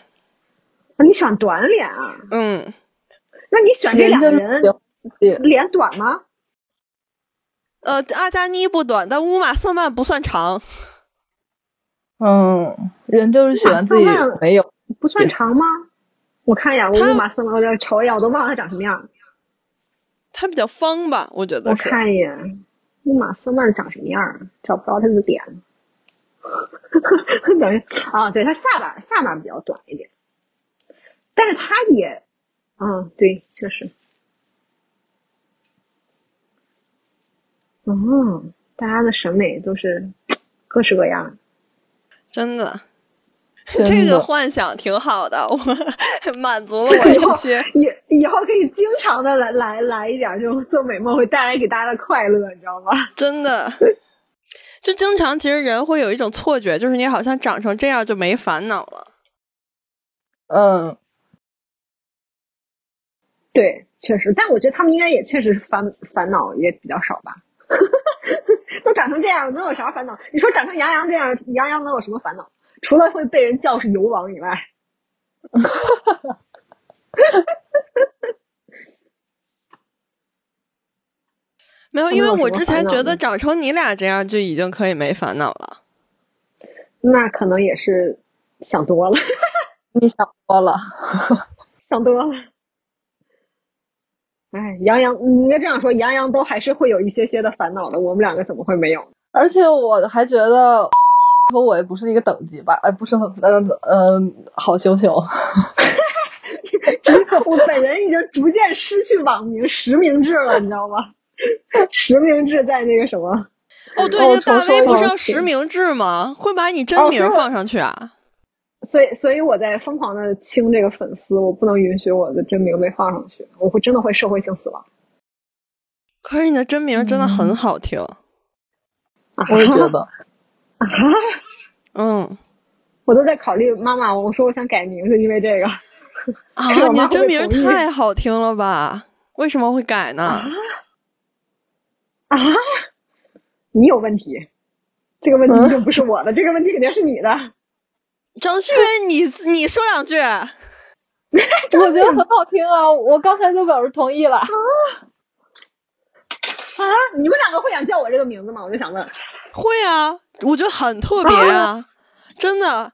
啊，你喜欢短脸啊？嗯，那你选这两个人脸短吗？呃，阿加尼不短，但乌玛瑟曼不算长。嗯，人就是喜欢自己没有。不算长吗？我看一眼，我乌玛瑟曼，我这瞅一眼，我都忘了他长什么样。他比较方吧，我觉得我。看一眼，乌玛瑟曼长什么样？找不着他的脸。<laughs> 等于啊，对他下巴下巴比较短一点，但是他也，啊，对，确实。嗯，大家的审美都是各式各样。真的，这个幻想挺好的，我满足了我一些。以以后可以经常的来来来一点儿这种做美梦，会带来给大家的快乐，你知道吗？真的，就经常其实人会有一种错觉，就是你好像长成这样就没烦恼了。嗯，对，确实，但我觉得他们应该也确实是烦烦恼也比较少吧。<laughs> 都长成这样了，能有啥烦恼？你说长成杨洋这样，杨洋能有什么烦恼？除了会被人叫是油王以外，<laughs> 没有，因为我之前觉得长成你俩这样就已经可以没烦恼了。那可能也是想多了，<laughs> 你想多了。想多了。哎，杨洋，你应该这样说，杨洋都还是会有一些些的烦恼的，我们两个怎么会没有？而且我还觉得和我也不是一个等级吧，哎，不是很，嗯嗯，好熊熊。<laughs> 我本人已经逐渐失去网名实名制了，你知道吗？<laughs> 实名制在那个什么？哦，对，哦那个大 V 不是要实名制吗？会把你真名放上去啊？所以，所以我在疯狂的清这个粉丝，我不能允许我的真名被放上去，我会真的会社会性死亡。可是你的真名真的很好听。啊我也觉得，<laughs> 啊，嗯我都在考虑妈妈，我说我想改名，是因为这个啊 <laughs> 你的真名太好听了吧？为什么会改呢？啊，你有问题，这个问题就不是我的，这个问题肯定是你的。<laughs> 张旭云，你你说两句。<laughs> 我觉得很好听啊，我刚才就表示同意了。啊，你们两个会想叫我这个名字吗？我就想问。会啊，我觉得很特别啊，<laughs> 真的。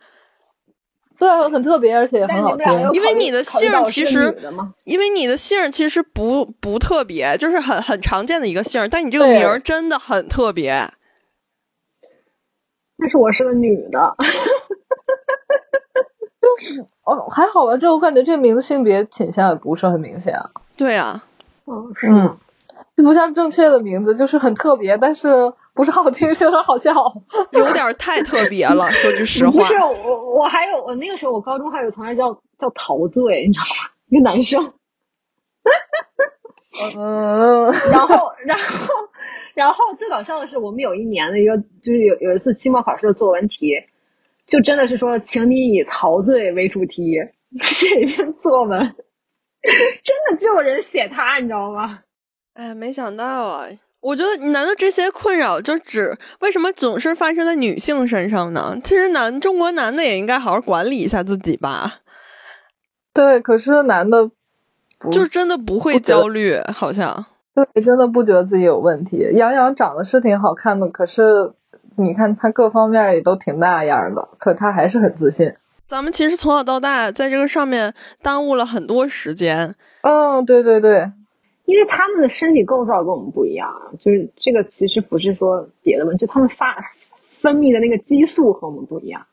对啊，很特别，而且也很好听。因为你的姓其实？因为你的姓儿其实不不特别，就是很很常见的一个姓儿，但你这个名儿真的很特别。但是我是个女的，<laughs> 就是哦，还好吧，就我感觉这个名字性别倾向也不是很明显啊。对啊，嗯，是吗？就不像正确的名字，就是很特别，但是不是好听，是有点好笑。<laughs> 有点太特别了，<laughs> 说句实话。不是我，我还有我那个时候，我高中还有同学叫叫陶醉，你知道吗？一个男生。嗯，然后，然后，然后最搞笑的是，我们有一年的一个，就是有有一次期末考试的作文题，就真的是说，请你以陶醉为主题 <laughs> 写一篇作文，真的就有人写他，你知道吗？哎，没想到啊！我觉得，难道这些困扰就只为什么总是发生在女性身上呢？其实男中国男的也应该好好管理一下自己吧。对，可是男的就真的不会焦虑，好像对，真的不觉得自己有问题。杨洋长得是挺好看的，可是你看他各方面也都挺那样的，可他还是很自信。咱们其实从小到大在这个上面耽误了很多时间。嗯，对对对。因为他们的身体构造跟我们不一样，就是这个其实不是说别的问题，就他们发分泌的那个激素和我们不一样。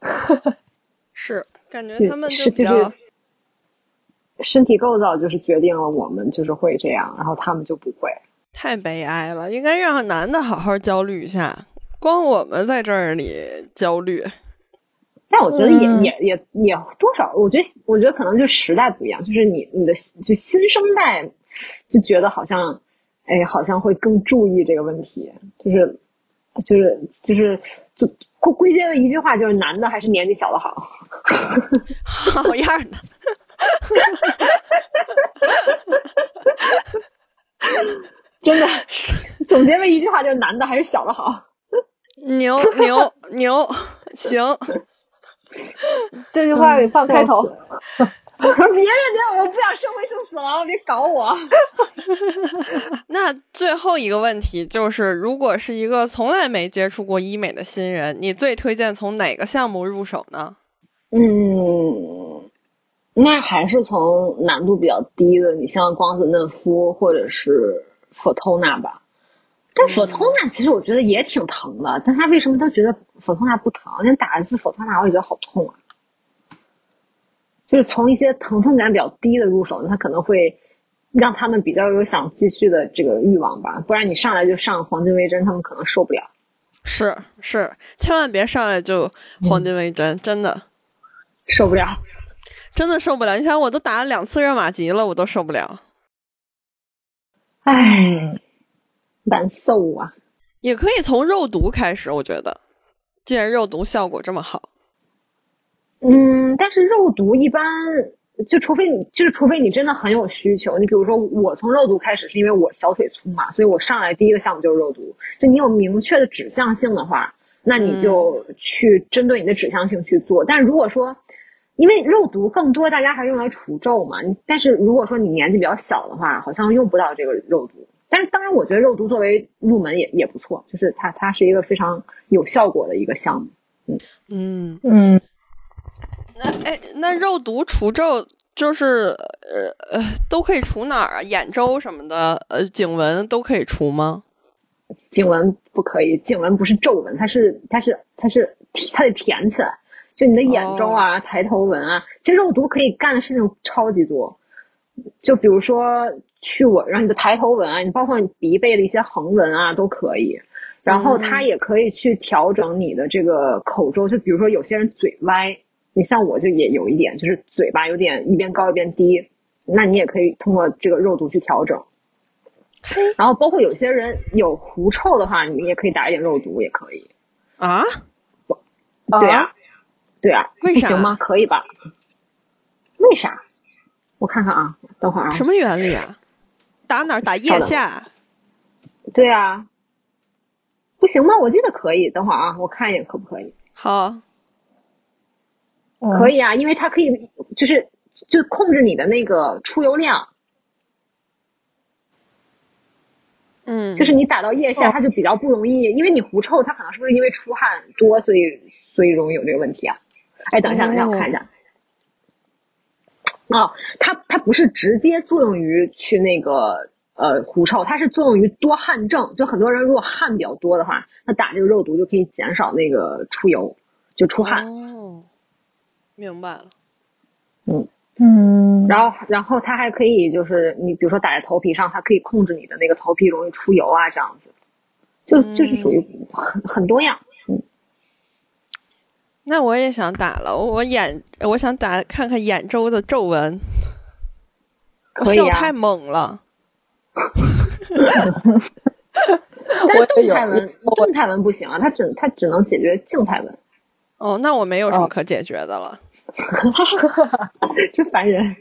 <laughs> 是，感觉他们是就是身体构造就是决定了我们就是会这样，然后他们就不会。太悲哀了，应该让男的好好焦虑一下，光我们在这里焦虑。但我觉得也也也也多少，我觉得我觉得可能就时代不一样，就是你你的就新生代。就觉得好像，哎，好像会更注意这个问题，就是，就是就是就归归结为一句话就是男的还是年纪小的好，<laughs> 好样的，真的是，总结为一句话就是男的还是小的好，<laughs> 牛 <laughs> 牛牛，行，这句话给放开头。<laughs> 别别别！我不想社会性死亡，别搞我。<laughs> 那最后一个问题就是，如果是一个从来没接触过医美的新人，你最推荐从哪个项目入手呢？嗯，那还是从难度比较低的，你像光子嫩肤或者是 Photona 吧。但 Photona 其实我觉得也挺疼的，但他为什么都觉得 Photona 不疼？你打一次 Photona 我也觉得好痛啊。就是从一些疼痛感比较低的入手，那他可能会让他们比较有想继续的这个欲望吧。不然你上来就上黄金微针，他们可能受不了。是是，千万别上来就黄金微针，真的受不了，<laughs> 真的受不了。你想，我都打了两次热玛吉了，我都受不了。唉，难受啊！也可以从肉毒开始，我觉得，既然肉毒效果这么好。嗯，但是肉毒一般就除非你就是除非你真的很有需求，你比如说我从肉毒开始是因为我小腿粗嘛，所以我上来第一个项目就是肉毒。就你有明确的指向性的话，那你就去针对你的指向性去做。但如果说因为肉毒更多大家还是用来除皱嘛，但是如果说你年纪比较小的话，好像用不到这个肉毒。但是当然，我觉得肉毒作为入门也也不错，就是它它是一个非常有效果的一个项目。嗯嗯嗯。那哎，那肉毒除皱就是呃呃都可以除哪儿啊？眼周什么的，呃颈纹都可以除吗？颈纹不可以，颈纹不是皱纹，它是它是它是它得填起来。就你的眼周啊、抬头纹啊，其实肉毒可以干的事情超级多。就比如说去纹，让你的抬头纹啊，你包括你鼻背的一些横纹啊都可以。然后它也可以去调整你的这个口周，就比如说有些人嘴歪。你像我就也有一点，就是嘴巴有点一边高一边低，那你也可以通过这个肉毒去调整。然后包括有些人有狐臭的话，你也可以打一点肉毒，也可以。啊？对啊，对啊，为啥？行吗？可以吧？为啥？我看看啊，等会儿啊。什么原理啊？打哪儿？打腋下？对啊。不行吗？我记得可以。等会儿啊，我看一眼可不可以。好。可以啊，因为它可以就是就控制你的那个出油量，嗯，就是你打到腋下，它就比较不容易，因为你狐臭，它可能是不是因为出汗多，所以所以容易有这个问题啊？哎，等一下，等一下，我看一下。哦，它它不是直接作用于去那个呃狐臭，它是作用于多汗症。就很多人如果汗比较多的话，那打这个肉毒就可以减少那个出油，就出汗。明白了。嗯。嗯，然后然后它还可以就是你比如说打在头皮上，它可以控制你的那个头皮容易出油啊这样子，就就是属于很很多样。那我也想打了，我眼我想打看看眼周的皱纹，我笑太猛了。<laughs> 但是我动态纹动态纹不行啊，它只它只能解决静态纹，哦，那我没有什么哦。可解决的了，<laughs> 真烦人。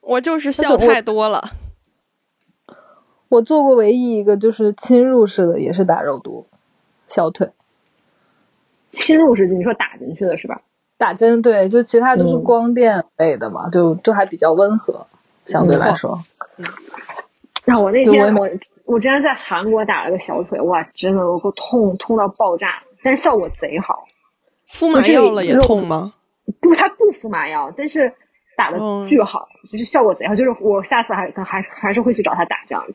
我就是笑太多了。我做过唯一一个就是侵入式的，也是打肉毒，小腿侵入式你说打进去的是吧？打针，对，就其他都是嗯光电类的嘛，就就还比较温和，相对来说。然后我那天我我我之前在韩国打了个小腿，哇，真的我给我痛痛到爆炸，但是效果贼好。敷麻药了也痛吗？不，他不敷麻药，但是打的嗯巨好，就是效果贼好。就是我下次还还还是会去找他打这样子。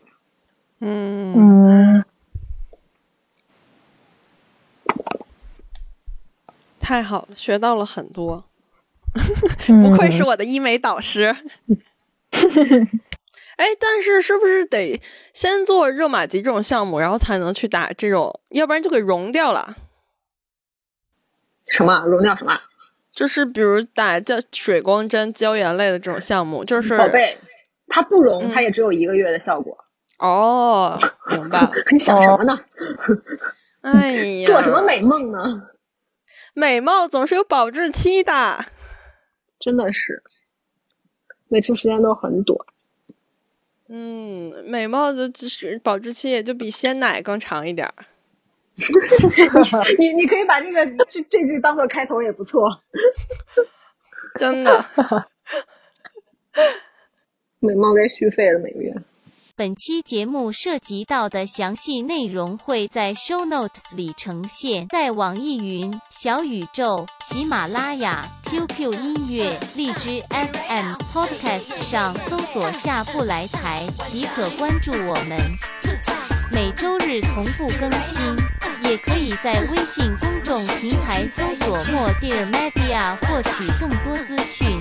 嗯，嗯，太好了，学到了很多，不 <laughs> 不愧是我的医美导师。<laughs> 哎，但是是不是得先做热玛吉这种项目，然后才能去打这种，要不然就给融掉了？什么融掉什么？就是比如打叫水光针、胶原类的这种项目，就是宝贝，它不溶，嗯它也只有一个月的效果。哦，明白了。<laughs> 你想什么呢？哎呀，<laughs> 做什么美梦呢？美貌总是有保质期的。真的是，美出时间都很短。嗯，美貌的就是保质期也就比鲜奶更长一点儿。<laughs> 你你可以把这个这这句当做开头也不错。<laughs> 真的。<laughs> 美貌该续费了每个月。本期节目涉及到的详细内容会在 show notes 里呈现，在网易云、小宇宙、喜马拉雅、QQ 音乐、荔枝 FM、Podcast 上搜索“下不来台”即可关注我们。每周日同步更新，也可以在微信公众平台搜索“莫 Dear Media” 获取更多资讯。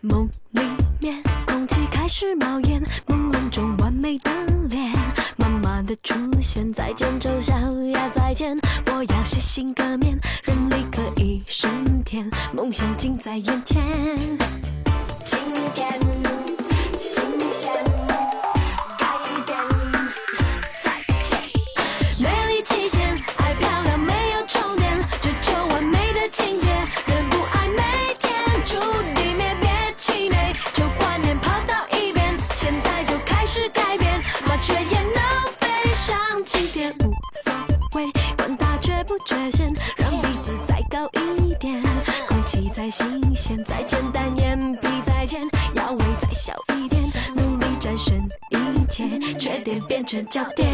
梦里面，空气开始冒烟，朦胧中完美的脸，妈妈的出现，再见丑小鸭，再见，我要洗心革面，人力可以升天，梦想近在眼前。变成焦点。